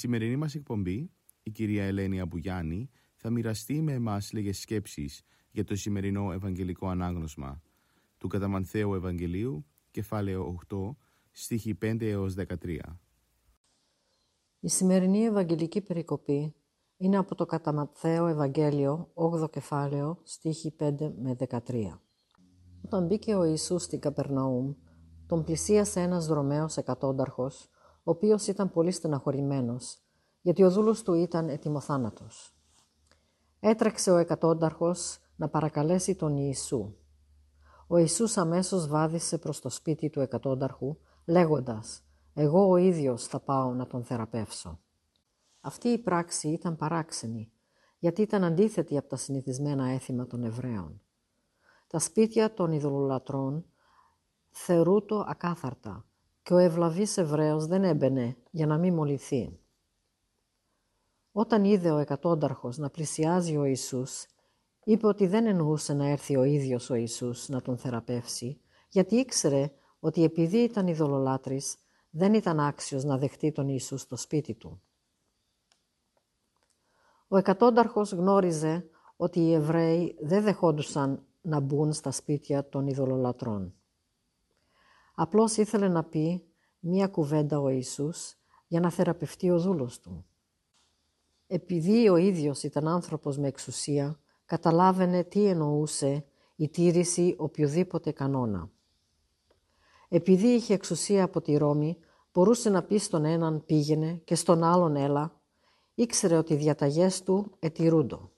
Σημερινή μας εκπομπή, η κυρία Ελένη Αμπουγιάννη θα μοιραστεί με εμάς λίγες σκέψεις για το σημερινό Ευαγγελικό Ανάγνωσμα του Καταμανθαίου Ευαγγελίου, κεφάλαιο 8, στίχη 5 έως 13. Η σημερινή Ευαγγελική περικοπή είναι από το Καταμανθαίο Ευαγγέλιο, 8ο κεφάλαιο, στίχη 5 με 13. Όταν μπήκε ο Ιησούς στην Καπερναούμ, τον πλησίασε ένας δρομέος εκατόνταρχος, ο οποίος ήταν πολύ στεναχωρημένος, γιατί ο δούλος του ήταν ετοιμοθάνατος. Έτρεξε ο εκατόνταρχος να παρακαλέσει τον Ιησού. Ο Ιησούς αμέσως βάδισε προς το σπίτι του εκατόνταρχου, λέγοντας «Εγώ ο ίδιος θα πάω να τον θεραπεύσω». Αυτή η πράξη ήταν παράξενη, γιατί ήταν αντίθετη από τα συνηθισμένα έθιμα των Εβραίων. Τα σπίτια των ειδωλολατρών θερούτο ακάθαρτα και ο ευλαβής Εβραίος δεν έμπαινε για να μην μολυθεί. Όταν είδε ο εκατόνταρχος να πλησιάζει ο Ιησούς, είπε ότι δεν εννοούσε να έρθει ο ίδιος ο Ιησούς να τον θεραπεύσει, γιατί ήξερε ότι επειδή ήταν ειδωλολάτρης, δεν ήταν άξιος να δεχτεί τον Ιησούς στο σπίτι του. Ο εκατόνταρχος γνώριζε ότι οι Εβραίοι δεν δεχόντουσαν να μπουν στα σπίτια των ειδωλολατρών. Απλώς ήθελε να πει μία κουβέντα ο Ιησούς για να θεραπευτεί ο δούλος του. Επειδή ο ίδιος ήταν άνθρωπος με εξουσία, καταλάβαινε τι εννοούσε η τήρηση οποιοδήποτε κανόνα. Επειδή είχε εξουσία από τη Ρώμη, μπορούσε να πει στον έναν πήγαινε και στον άλλον έλα, ήξερε ότι οι διαταγές του ετηρούντο.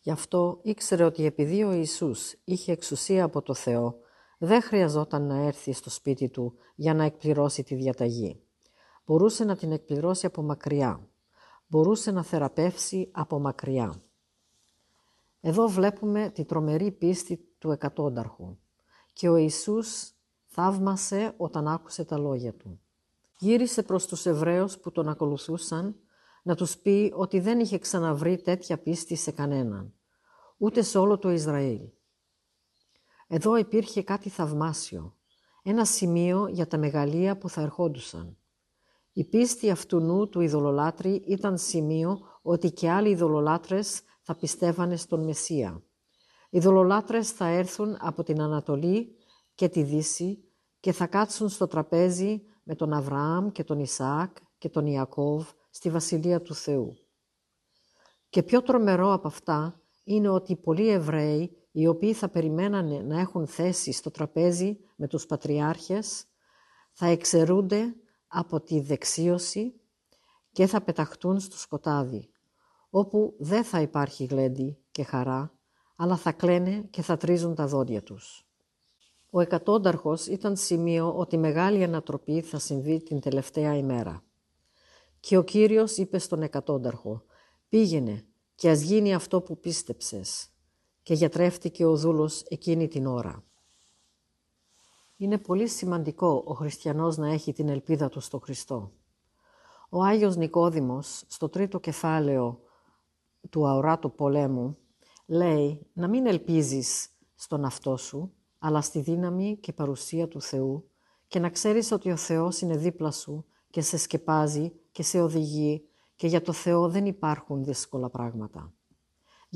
Γι' αυτό ήξερε ότι επειδή ο Ιησούς είχε εξουσία από το Θεό, δεν χρειαζόταν να έρθει στο σπίτι του για να εκπληρώσει τη διαταγή. Μπορούσε να την εκπληρώσει από μακριά. Μπορούσε να θεραπεύσει από μακριά. Εδώ βλέπουμε τη τρομερή πίστη του εκατόνταρχου και ο Ιησούς θαύμασε όταν άκουσε τα λόγια του. Γύρισε προς τους Εβραίους που τον ακολουθούσαν να τους πει ότι δεν είχε ξαναβρει τέτοια πίστη σε κανέναν, ούτε σε όλο το Ισραήλ. Εδώ υπήρχε κάτι θαυμάσιο, ένα σημείο για τα μεγαλεία που θα ερχόντουσαν. Η πίστη αυτού νου του ειδωλολάτρη ήταν σημείο ότι και άλλοι ειδωλολάτρες θα πιστεύανε στον Μεσσία. Οι ειδωλολάτρες θα έρθουν από την Ανατολή και τη Δύση και θα κάτσουν στο τραπέζι με τον Αβραάμ και τον Ισαάκ και τον Ιακώβ στη Βασιλεία του Θεού. Και πιο τρομερό από αυτά είναι ότι πολλοί Εβραίοι οι οποίοι θα περιμένανε να έχουν θέση στο τραπέζι με τους πατριάρχες, θα εξαιρούνται από τη δεξίωση και θα πεταχτούν στο σκοτάδι, όπου δεν θα υπάρχει γλέντι και χαρά, αλλά θα κλαίνε και θα τρίζουν τα δόντια τους. Ο εκατόνταρχος ήταν σημείο ότι μεγάλη ανατροπή θα συμβεί την τελευταία ημέρα. Και ο Κύριος είπε στον εκατόνταρχο «Πήγαινε και ας γίνει αυτό που πίστεψες» και γιατρεύτηκε ο δούλος εκείνη την ώρα. Είναι πολύ σημαντικό ο χριστιανός να έχει την ελπίδα του στο Χριστό. Ο Άγιος Νικόδημος, στο τρίτο κεφάλαιο του αοράτου πολέμου, λέει να μην ελπίζεις στον αυτό σου, αλλά στη δύναμη και παρουσία του Θεού και να ξέρεις ότι ο Θεός είναι δίπλα σου και σε σκεπάζει και σε οδηγεί και για το Θεό δεν υπάρχουν δύσκολα πράγματα.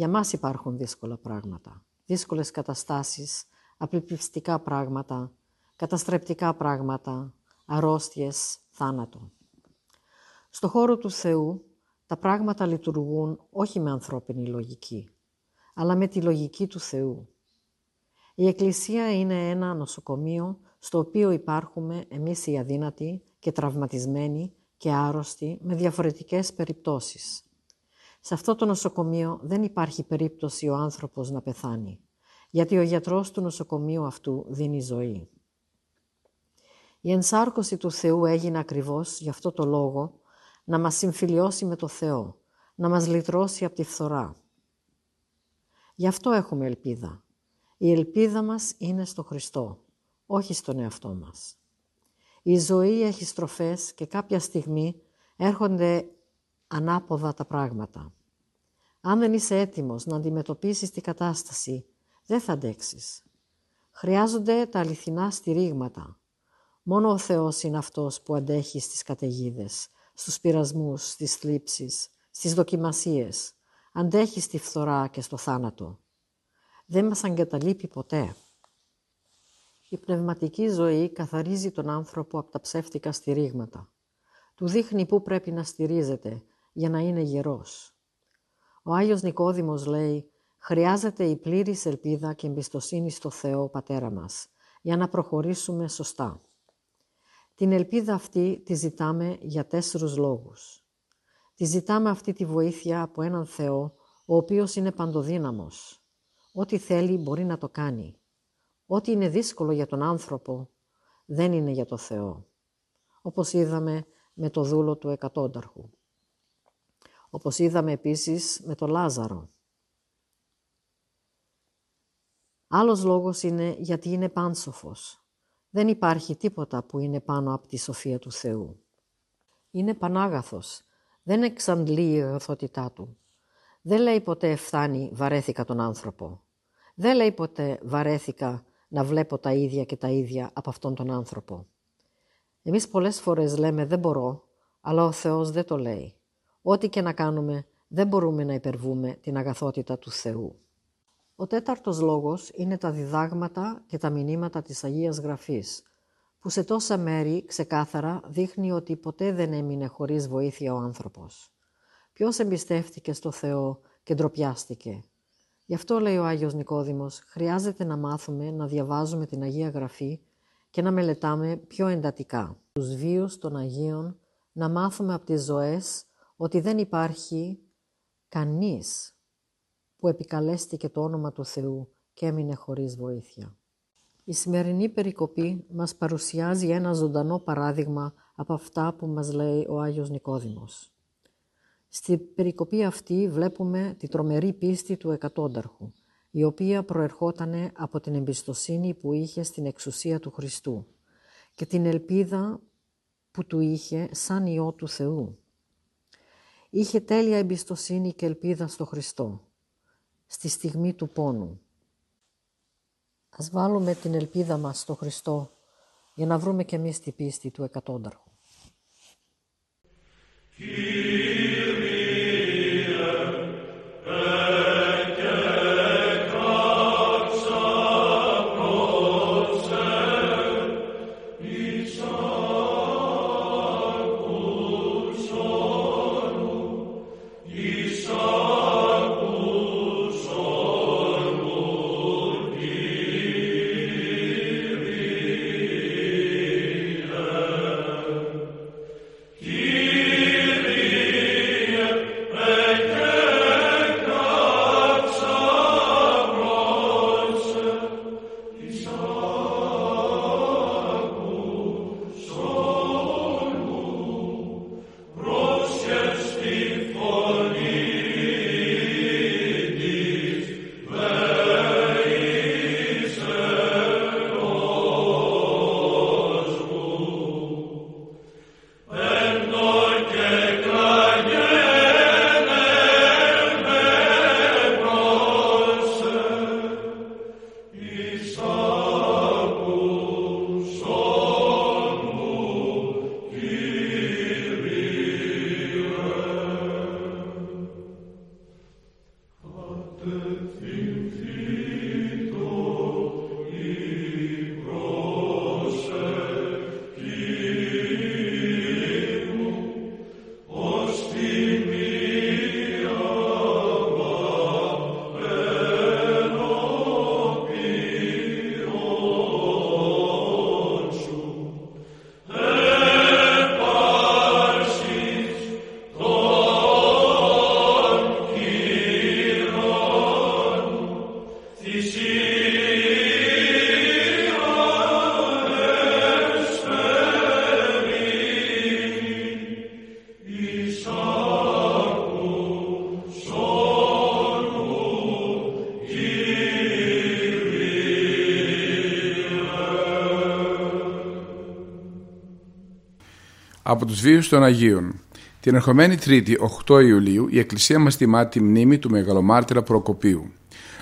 Για μας υπάρχουν δύσκολα πράγματα, δύσκολες καταστάσεις, απληπιστικά πράγματα, καταστρεπτικά πράγματα, αρρώστιες, θάνατο. Στο χώρο του Θεού τα πράγματα λειτουργούν όχι με ανθρώπινη λογική, αλλά με τη λογική του Θεού. Η Εκκλησία είναι ένα νοσοκομείο στο οποίο υπάρχουμε εμείς οι αδύνατοι και τραυματισμένοι και άρρωστοι με διαφορετικές περιπτώσεις. Σε αυτό το νοσοκομείο δεν υπάρχει περίπτωση ο άνθρωπος να πεθάνει, γιατί ο γιατρός του νοσοκομείου αυτού δίνει ζωή. Η ενσάρκωση του Θεού έγινε ακριβώς γι' αυτό το λόγο να μας συμφιλιώσει με το Θεό, να μας λυτρώσει από τη φθορά. Γι' αυτό έχουμε ελπίδα. Η ελπίδα μας είναι στο Χριστό, όχι στον εαυτό μας. Η ζωή έχει στροφές και κάποια στιγμή έρχονται ανάποδα τα πράγματα. Αν δεν είσαι έτοιμος να αντιμετωπίσεις την κατάσταση, δεν θα αντέξεις. Χρειάζονται τα αληθινά στηρίγματα. Μόνο ο Θεός είναι αυτός που αντέχει στις καταιγίδες, στους πειρασμούς, στις θλίψεις, στις δοκιμασίες. Αντέχει στη φθορά και στο θάνατο. Δεν μας εγκαταλείπει ποτέ. Η πνευματική ζωή καθαρίζει τον άνθρωπο από τα ψεύτικα στηρίγματα. Του δείχνει πού πρέπει να στηρίζεται για να είναι γερός. Ο Άγιος Νικόδημος λέει «Χρειάζεται η πλήρης ελπίδα και εμπιστοσύνη στο Θεό Πατέρα μας για να προχωρήσουμε σωστά». Την ελπίδα αυτή τη ζητάμε για τέσσερους λόγους. Τη ζητάμε αυτή τη βοήθεια από έναν Θεό, ο οποίος είναι παντοδύναμος. Ό,τι θέλει μπορεί να το κάνει. Ό,τι είναι δύσκολο για τον άνθρωπο, δεν είναι για το Θεό. Όπως είδαμε με το δούλο του εκατόνταρχου. Όπως είδαμε επίσης με το Λάζαρο. Άλλος λόγος είναι γιατί είναι πάνσοφος. Δεν υπάρχει τίποτα που είναι πάνω από τη σοφία του Θεού. Είναι πανάγαθος. Δεν εξαντλεί η αγαθότητά του. Δεν λέει ποτέ φτάνει βαρέθηκα τον άνθρωπο. Δεν λέει ποτέ βαρέθηκα να βλέπω τα ίδια και τα ίδια από αυτόν τον άνθρωπο. Εμείς πολλές φορές λέμε δεν μπορώ, αλλά ο Θεός δεν το λέει. Ό,τι και να κάνουμε δεν μπορούμε να υπερβούμε την αγαθότητα του Θεού. Ο τέταρτος λόγος είναι τα διδάγματα και τα μηνύματα της Αγίας Γραφής, που σε τόσα μέρη ξεκάθαρα δείχνει ότι ποτέ δεν έμεινε χωρίς βοήθεια ο άνθρωπος. Ποιος εμπιστεύτηκε στο Θεό και ντροπιάστηκε. Γι' αυτό λέει ο Άγιος Νικόδημος, χρειάζεται να μάθουμε να διαβάζουμε την Αγία Γραφή και να μελετάμε πιο εντατικά. Τους βίους των Αγίων, να μάθουμε από τις ζωές ότι δεν υπάρχει κανείς που επικαλέστηκε το όνομα του Θεού και έμεινε χωρίς βοήθεια. Η σημερινή περικοπή μας παρουσιάζει ένα ζωντανό παράδειγμα από αυτά που μας λέει ο Άγιος Νικόδημος. Στη περικοπή αυτή βλέπουμε τη τρομερή πίστη του εκατόνταρχου, η οποία προερχόταν από την εμπιστοσύνη που είχε στην εξουσία του Χριστού και την ελπίδα που του είχε σαν Υιό του Θεού. Είχε τέλεια εμπιστοσύνη και ελπίδα στο Χριστό, στη στιγμή του πόνου. Ας βάλουμε την ελπίδα μας στο Χριστό για να βρούμε και εμείς την πίστη του εκατόνταρχου. Από τους βίους των Αγίων. Την ερχομένη Τρίτη, 8 Ιουλίου, η Εκκλησία μας τιμά τη μνήμη του Μεγαλομάρτυρα Προκοπίου.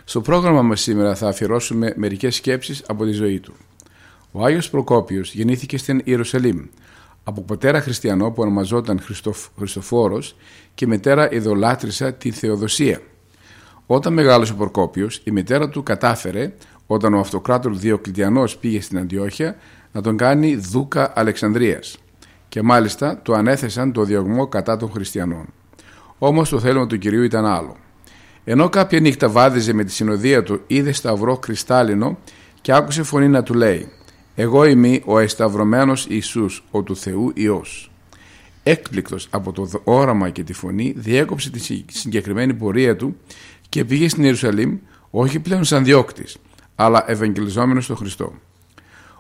Στο πρόγραμμα μας σήμερα θα αφιερώσουμε μερικές σκέψεις από τη ζωή του. Ο Άγιος Προκόπιος γεννήθηκε στην Ιερουσαλήμ από πατέρα χριστιανό που ονομαζόταν Χριστοφόρος και μετέρα ειδωλάτρισα τη Θεοδοσία. Όταν μεγάλωσε ο Προκόπιος, η μητέρα του κατάφερε, όταν ο αυτοκράτορ Διοκλητιανός πήγε στην Αντιόχεια, να τον κάνει δούκα Αλεξανδρίας και μάλιστα του ανέθεσαν το διωγμό κατά των χριστιανών. Όμως το θέλημα του Κυρίου ήταν άλλο. Ενώ κάποια νύχτα βάδιζε με τη συνοδεία του, είδε σταυρό κρυστάλλινο και άκουσε φωνή να του λέει «Εγώ είμαι ο εσταυρωμένος Ιησούς, ο του Θεού Υιός». Έκπληκτος από το όραμα και τη φωνή, διέκοψε τη συγκεκριμένη πορεία του και πήγε στην Ιερουσαλήμ όχι πλέον σαν διώκτης, αλλά ευαγγελιζόμενος στον Χριστό.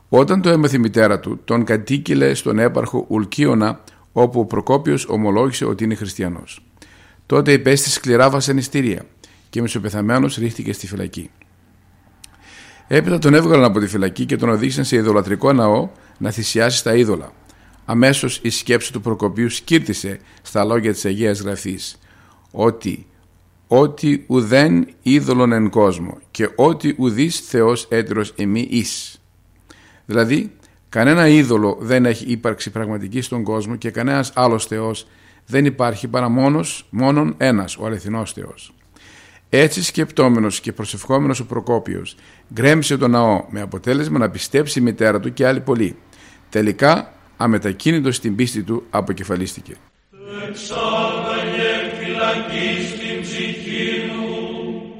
Όταν το έμαθε η μητέρα του, τον κατοίκηλε στον έπαρχο Ουλκίωνα, όπου ο Προκόπιος ομολόγησε ότι είναι χριστιανός. Τότε υπέστη σκληρά βασανιστήρια και μισοπεθαμένος ρίχτηκε στη φυλακή. Έπειτα τον έβγαλαν από τη φυλακή και τον οδήγησαν σε ειδωλατρικό ναό να θυσιάσει στα είδωλα. Αμέσως η σκέψη του Προκοπίου σκύρτησε στα λόγια της Αγίας Γραφής ότι ότι ουδέν είδωλον εν κόσμο και ότι ουδής Θεός έτερος εμεί εις. Δηλαδή, κανένα είδωλο δεν έχει ύπαρξη πραγματική στον κόσμο και κανένας άλλος Θεός δεν υπάρχει παρά μόνος, μόνον ένας, ο αληθινός Θεός. Έτσι σκεπτόμενος και προσευχόμενος ο Προκόπιος γκρέμισε τον ναό με αποτέλεσμα να πιστέψει η μητέρα του και άλλοι πολλοί. Τελικά, αμετακίνητος στην πίστη του, αποκεφαλίστηκε. Εξάγαγε φυλακής στην ψυχή μου,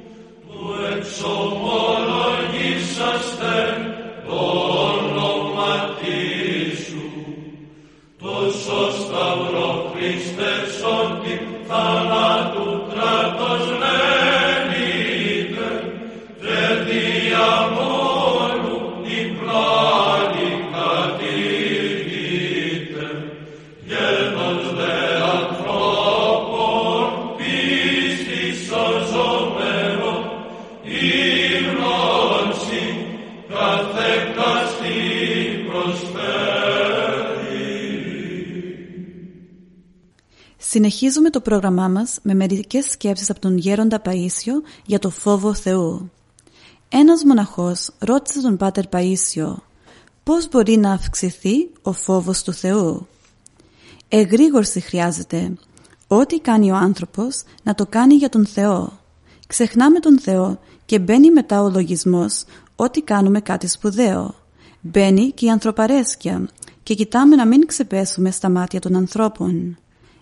του εξομολογήσαστε ότι Συνεχίζουμε το πρόγραμμά μας με μερικές σκέψεις από τον Γέροντα Παΐσιο για το φόβο Θεού. Ένας μοναχός ρώτησε τον Πάτερ Παΐσιο πώς μπορεί να αυξηθεί ο φόβος του Θεού; Εγρήγορση χρειάζεται. Ό,τι κάνει ο άνθρωπος να το κάνει για τον Θεό. Ξεχνάμε τον Θεό και μπαίνει μετά ο λογισμός ότι κάνουμε κάτι σπουδαίο. Μπαίνει και η ανθρωπαρέσκεια και κοιτάμε να μην ξεπέσουμε στα μάτια των ανθρώπων.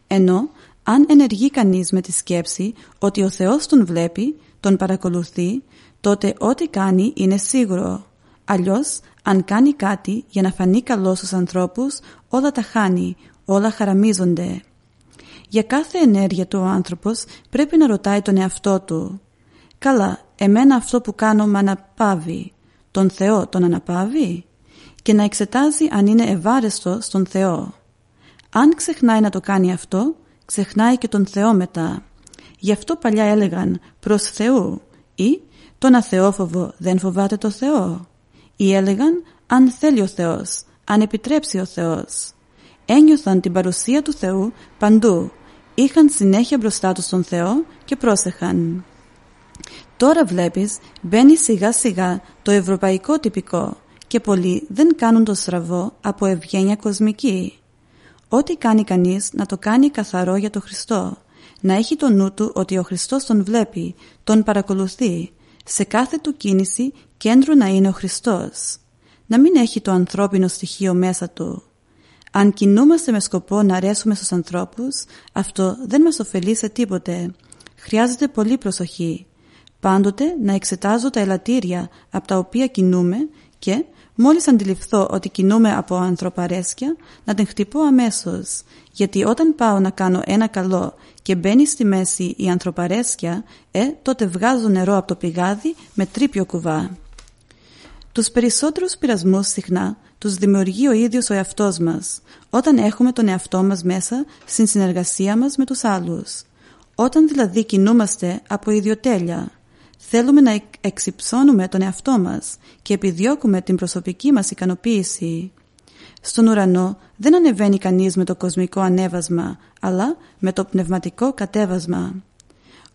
Ενώ αν ενεργεί κανείς με τη σκέψη ότι ο Θεός τον βλέπει, τον παρακολουθεί, τότε ό,τι κάνει είναι σίγουρο. Αλλιώς, αν κάνει κάτι για να φανεί καλός στους ανθρώπους, όλα τα χάνει, όλα χαραμίζονται. Για κάθε ενέργεια του ο άνθρωπος πρέπει να ρωτάει τον εαυτό του. Καλά, εμένα αυτό που κάνω με αναπαύει. Τον Θεό τον αναπαύει; Και να εξετάζει αν είναι ευάρεστο στον Θεό. Αν ξεχνάει να το κάνει αυτό, ξεχνάει και τον Θεό μετά. Γι' αυτό παλιά έλεγαν προς Θεού ή τον αθεόφοβο δεν φοβάται το Θεό. Ή έλεγαν αν θέλει ο Θεός, αν επιτρέψει ο Θεός. Ένιωθαν την παρουσία του Θεού παντού. Είχαν συνέχεια μπροστά τους τον Θεό και πρόσεχαν. Τώρα βλέπεις μπαίνει σιγά σιγά το ευρωπαϊκό τυπικό και πολλοί δεν κάνουν το στραβό από ευγένεια κοσμική. Ό,τι κάνει κανείς να το κάνει καθαρό για το Χριστό. Να έχει το νου του ότι ο Χριστός τον βλέπει, τον παρακολουθεί. Σε κάθε του κίνηση κέντρο να είναι ο Χριστός. Να μην έχει το ανθρώπινο στοιχείο μέσα του. Αν κινούμαστε με σκοπό να αρέσουμε στους ανθρώπους, αυτό δεν μας ωφελεί σε τίποτε. Χρειάζεται πολύ προσοχή. Πάντοτε να εξετάζω τα ελαττήρια από τα οποία κινούμε και Μόλις αντιληφθώ ότι κινούμε από ανθρωπαρέσκεια, να την χτυπώ αμέσως, γιατί όταν πάω να κάνω ένα καλό και μπαίνει στη μέση η ανθρωπαρέσκεια, ε, τότε βγάζω νερό από το πηγάδι με τρίπιο κουβά. Τους περισσότερους πειρασμούς συχνά τους δημιουργεί ο ίδιος ο εαυτός μας, όταν έχουμε τον εαυτό μας μέσα στην συνεργασία μας με τους άλλους. Όταν δηλαδή κινούμαστε από ιδιοτέλεια, Θέλουμε να εξυψώνουμε τον εαυτό μας και επιδιώκουμε την προσωπική μας ικανοποίηση. Στον ουρανό δεν ανεβαίνει κανείς με το κοσμικό ανέβασμα, αλλά με το πνευματικό κατέβασμα.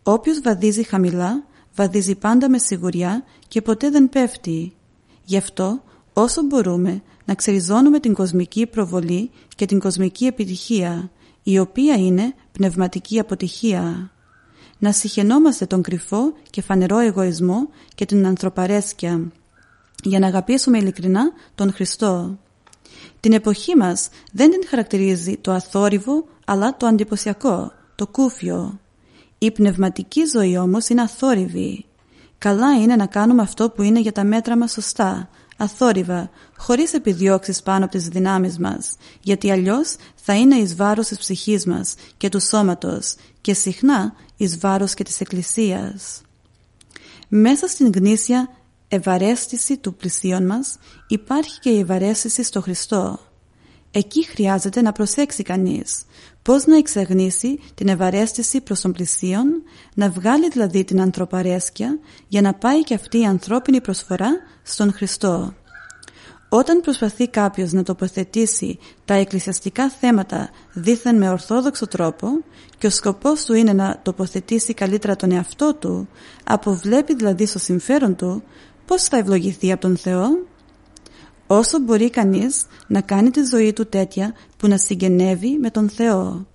Όποιος βαδίζει χαμηλά, βαδίζει πάντα με σιγουριά και ποτέ δεν πέφτει. Γι' αυτό, όσο μπορούμε, να ξεριζώνουμε την κοσμική προβολή και την κοσμική επιτυχία, η οποία είναι πνευματική αποτυχία. Να συχαινόμαστε τον κρυφό και φανερό εγωισμό και την ανθρωπαρέσκεια, για να αγαπήσουμε ειλικρινά τον Χριστό. Την εποχή μας δεν την χαρακτηρίζει το αθόρυβο, αλλά το αντιποσιακό, το κούφιο. Η πνευματική ζωή όμως είναι αθόρυβη. Καλά είναι να κάνουμε αυτό που είναι για τα μέτρα μας σωστά, αθόρυβα, χωρίς επιδιώξεις πάνω από τις δυνάμεις μας, γιατί αλλιώς θα είναι εις βάρος της ψυχής μας και του σώματος και συχνά εις βάρος και της Εκκλησίας. Μέσα στην γνήσια ευαρέστηση του πλησίον μας υπάρχει και η ευαρέστηση στο Χριστό. Εκεί χρειάζεται να προσέξει κανείς πώς να εξαγνίσει την ευαρέστηση προς τον πλησίον, να βγάλει δηλαδή την ανθρωπαρέσκεια για να πάει και αυτή η ανθρώπινη προσφορά στον Χριστό. Όταν προσπαθεί κάποιος να τοποθετήσει τα εκκλησιαστικά θέματα δήθεν με ορθόδοξο τρόπο και ο σκοπός του είναι να τοποθετήσει καλύτερα τον εαυτό του, αποβλέπει δηλαδή στο συμφέρον του πώς θα ευλογηθεί από τον Θεό; Όσο μπορεί κανείς να κάνει τη ζωή του τέτοια που να συγγενεύει με τον Θεό.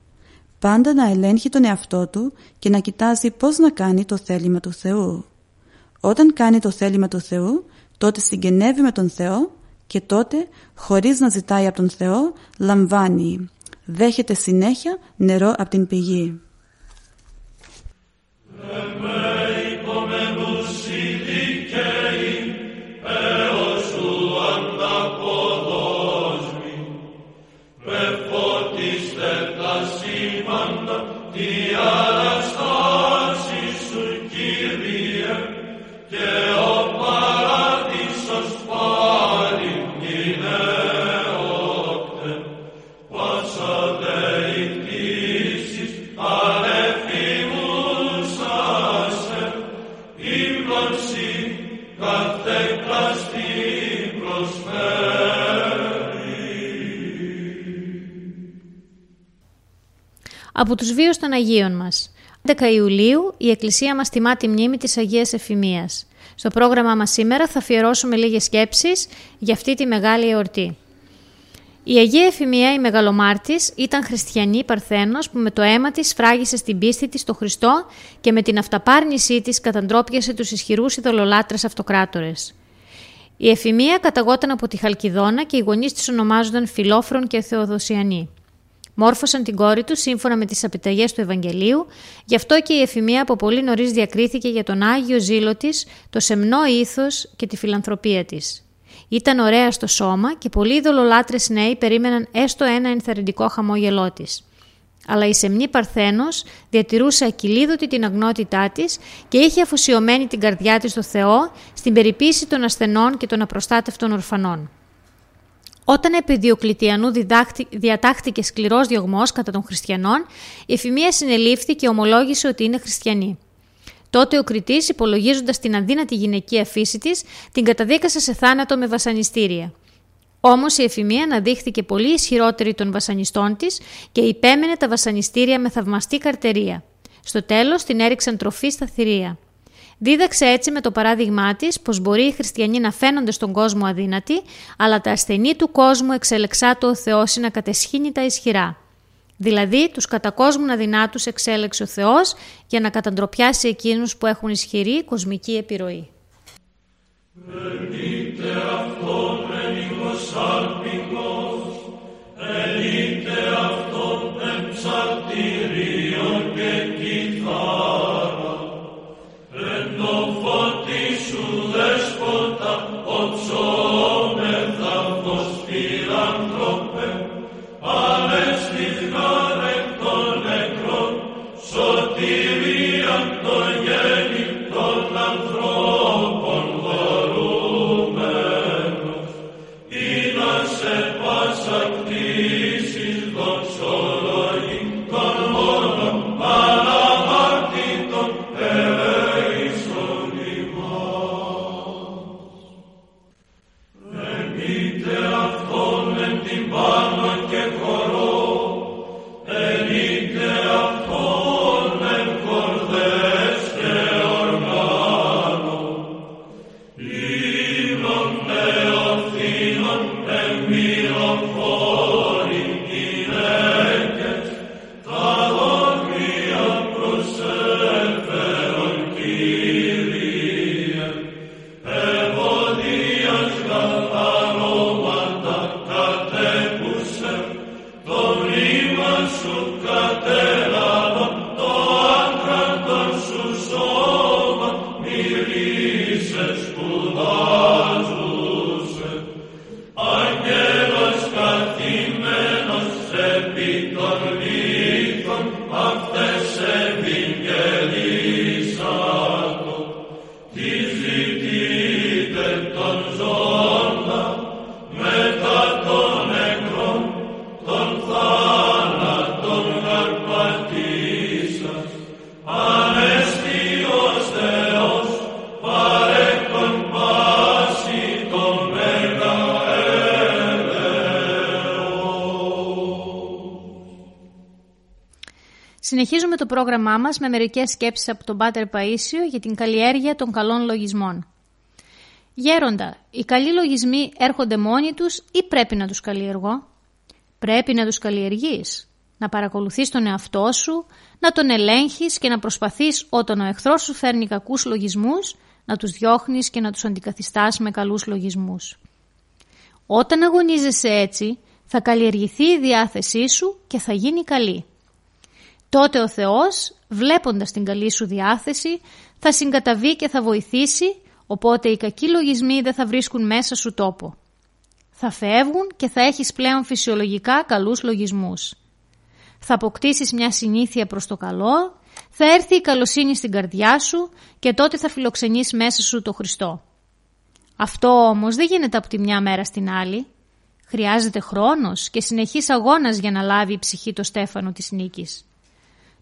Πάντα να ελέγχει τον εαυτό του και να κοιτάζει πώς να κάνει το θέλημα του Θεού. Όταν κάνει το θέλημα του Θεού, τότε συγγενεύει με τον Θεό και τότε, χωρίς να ζητάει από τον Θεό, λαμβάνει. Δέχεται συνέχεια νερό από την πηγή. Από τους βίους των Αγίων μας. 11 Ιουλίου η Εκκλησία μας τιμά τη μνήμη της Αγίας Εφημίας. Στο πρόγραμμά μας σήμερα θα αφιερώσουμε λίγες σκέψεις για αυτή τη μεγάλη εορτή. Η Αγία Εφημία, η Μεγαλομάρτης, ήταν χριστιανή παρθένος που με το αίμα της φράγισε στην πίστη της στο Χριστό και με την αυταπάρνησή της καταντρόπιασε τους ισχυρούς ειδωλολάτρες αυτοκράτορες. Η Εφημία καταγόταν από τη Χαλκιδόνα και οι γονείς της ονομάζονταν Φιλόφρον και Θεοδοσιανοί. Μόρφωσαν την κόρη τους σύμφωνα με τις επιταγές του Ευαγγελίου, γι' αυτό και η εφημεία από πολύ νωρίς διακρίθηκε για τον άγιο ζήλο της, το σεμνό ήθος και τη φιλανθρωπία της. Ήταν ωραία στο σώμα και πολλοί δολολάτρε νέοι περίμεναν έστω ένα ενθαρρυντικό χαμόγελό της. Αλλά η σεμνή Παρθένος διατηρούσε ακυλίδωτη την αγνότητά της και είχε αφοσιωμένη την καρδιά της στο Θεό στην περιποίηση των ασθενών και των απροστάτευτων ορφανών. Όταν επί Διοκλητιανού διατάχθηκε σκληρός διωγμός κατά των χριστιανών, η εφημεία συνελήφθη και ομολόγησε ότι είναι χριστιανή. Τότε ο κριτή, υπολογίζοντας την αδύνατη γυναική φύση της, την καταδίκασε σε θάνατο με βασανιστήρια. Όμως η εφημεία αναδείχθηκε πολύ ισχυρότερη των βασανιστών της και υπέμενε τα βασανιστήρια με θαυμαστή καρτερία. Στο τέλος την έριξαν τροφή στα θηρία. Δίδαξε έτσι με το παράδειγμά της πως μπορεί οι χριστιανοί να φαίνονται στον κόσμο αδύνατοι, αλλά τα ασθενή του κόσμου εξελεξάτο ο Θεός να κατεσχύνει τα ισχυρά. Δηλαδή, τους κατακόσμουν αδυνάτους εξέλεξε ο Θεός για να καταντροπιάσει εκείνους που έχουν ισχυρή κοσμική επιρροή. Ελείται αυτό με και. Οψώνε, αγχωστοί, άντρε, άντρε, τις καρέ, κόρτε, κόρτε, σωστοί. Christum πρόγραμμά μας με μερικές σκέψεις από τον Πάτερ Παΐσιο για την καλλιέργεια των καλών λογισμών. Γέροντα, οι καλοί λογισμοί έρχονται μόνοι τους ή πρέπει να τους καλλιεργώ; Πρέπει να τους καλλιεργείς, να παρακολουθείς τον εαυτό σου, να τον ελέγχεις και να προσπαθείς όταν ο εχθρός σου φέρνει κακούς λογισμούς, να τους διώχνεις και να τους αντικαθιστάς με καλούς λογισμούς. Όταν αγωνίζεσαι έτσι, θα καλλιεργηθεί η διάθεσή σου και θα γίνει καλή. Τότε ο Θεός, βλέποντας την καλή σου διάθεση, θα συγκαταβεί και θα βοηθήσει, οπότε οι κακοί λογισμοί δεν θα βρίσκουν μέσα σου τόπο. Θα φεύγουν και θα έχεις πλέον φυσιολογικά καλούς λογισμούς. Θα αποκτήσεις μια συνήθεια προς το καλό, θα έρθει η καλοσύνη στην καρδιά σου και τότε θα φιλοξενείς μέσα σου το Χριστό. Αυτό όμως δεν γίνεται από τη μια μέρα στην άλλη. Χρειάζεται χρόνος και συνεχής αγώνας για να λάβει η ψυχή το στέφανο της νίκης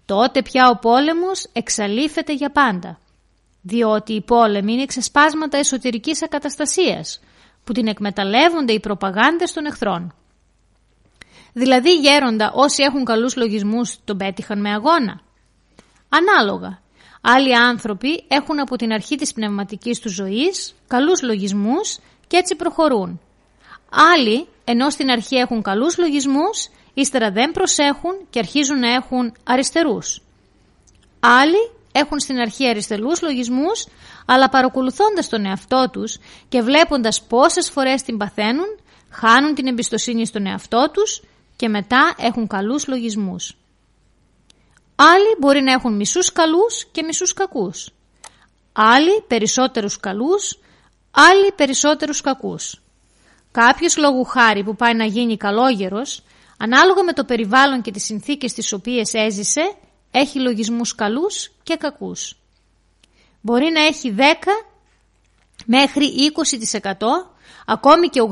τότε πια ο πόλεμος εξαλείφεται για πάντα. Διότι οι πόλεμοι είναι ξεσπάσματα εσωτερικής ακαταστασίας που την εκμεταλλεύονται οι προπαγάνδες των εχθρών. Δηλαδή γέροντα όσοι έχουν καλούς λογισμούς τον πέτυχαν με αγώνα. Ανάλογα. Άλλοι άνθρωποι έχουν από την αρχή της πνευματικής τους ζωής καλούς λογισμούς και έτσι προχωρούν. Άλλοι, ενώ στην αρχή έχουν καλούς λογισμούς, ύστερα δεν προσέχουν και αρχίζουν να έχουν αριστερούς. Άλλοι έχουν στην αρχή αριστερούς λογισμούς, αλλά παρακολουθώντας τον εαυτό τους και βλέποντας πόσες φορές την παθαίνουν, χάνουν την εμπιστοσύνη στον εαυτό τους και μετά έχουν καλούς λογισμούς. Άλλοι μπορεί να έχουν μισούς καλούς και μισούς κακούς. Άλλοι περισσότερους καλούς, άλλοι περισσότερους κακούς. Κάποιος λόγου χάρη που πάει να γίνει καλόγερος Ανάλογα με το περιβάλλον και τις συνθήκες τις οποίες έζησε, έχει λογισμούς καλούς και κακούς. Μπορεί να έχει 10 μέχρι 20% ακόμη και 80%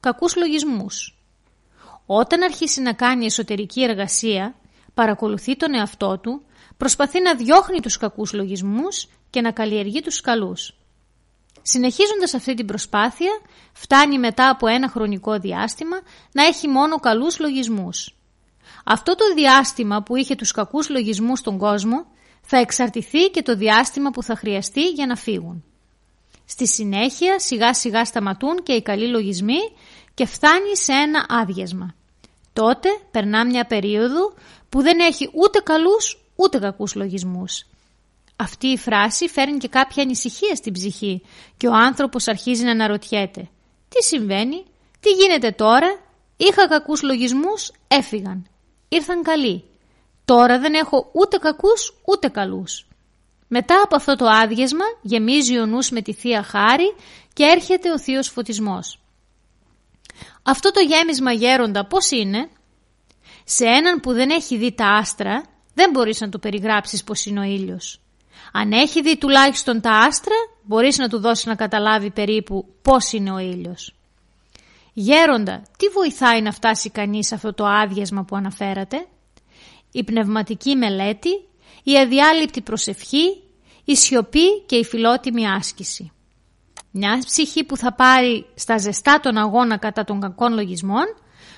κακούς λογισμούς. Όταν αρχίσει να κάνει εσωτερική εργασία, παρακολουθεί τον εαυτό του, προσπαθεί να διώχνει τους κακούς λογισμούς και να καλλιεργεί τους καλούς. Συνεχίζοντας αυτή την προσπάθεια, φτάνει μετά από ένα χρονικό διάστημα να έχει μόνο καλούς λογισμούς. Αυτό το διάστημα που είχε τους κακούς λογισμούς στον κόσμο θα εξαρτηθεί και το διάστημα που θα χρειαστεί για να φύγουν. Στη συνέχεια σιγά σιγά σταματούν και οι καλοί λογισμοί και φτάνει σε ένα άδειασμα. Τότε περνά μια περίοδο που δεν έχει ούτε καλούς ούτε κακούς λογισμούς αυτή η φράση φέρνει και κάποια ανησυχία στην ψυχή και ο άνθρωπος αρχίζει να αναρωτιέται. Τι συμβαίνει, τι γίνεται τώρα, είχα κακούς λογισμούς, έφυγαν. Ήρθαν καλοί. Τώρα δεν έχω ούτε κακούς ούτε καλούς. Μετά από αυτό το άδειασμα γεμίζει ο νους με τη Θεία Χάρη και έρχεται ο Θείος Φωτισμός. Αυτό το γέμισμα γέροντα πώς είναι; Σε έναν που δεν έχει δει τα άστρα δεν μπορείς να το περιγράψεις πως είναι ο ήλιος. Αν έχει δει τουλάχιστον τα άστρα, μπορείς να του δώσεις να καταλάβει περίπου πώς είναι ο ήλιος. Γέροντα, τι βοηθάει να φτάσει κανείς σε αυτό το άδειασμα που αναφέρατε; Η πνευματική μελέτη, η αδιάλειπτη προσευχή, η σιωπή και η φιλότιμη άσκηση. Μια ψυχή που θα πάρει στα ζεστά τον αγώνα κατά των κακών λογισμών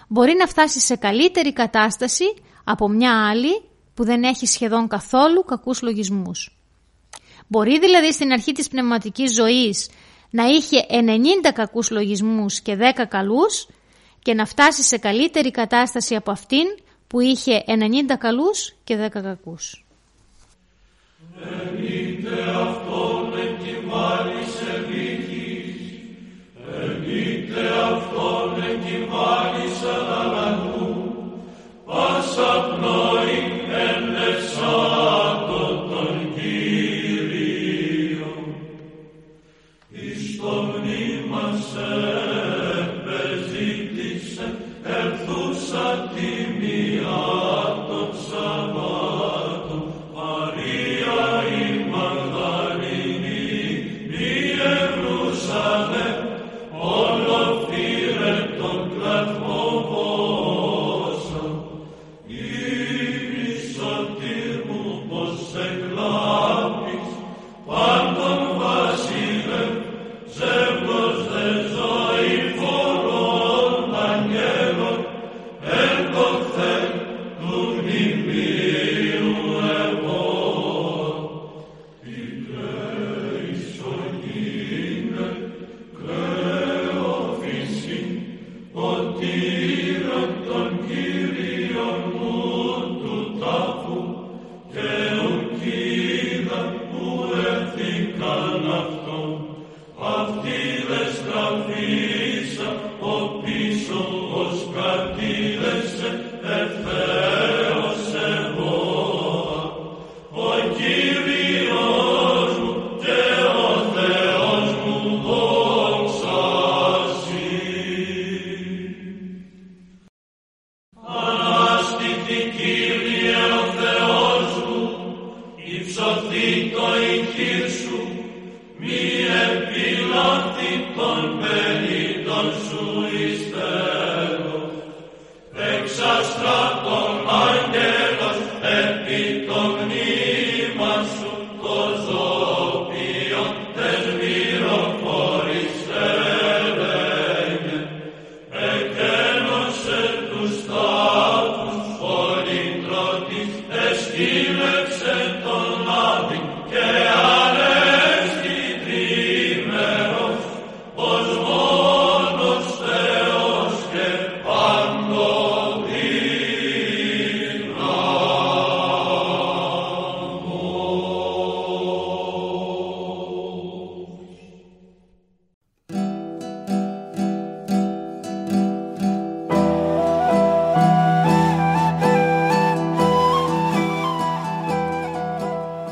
μπορεί να φτάσει σε καλύτερη κατάσταση από μια άλλη που δεν έχει σχεδόν καθόλου κακούς λογισμούς. Μπορεί δηλαδή στην αρχή της πνευματικής ζωής να είχε 90 κακούς λογισμούς και 10 καλούς και να φτάσει σε καλύτερη κατάσταση από αυτήν που είχε 90 καλούς και 10 κακούς.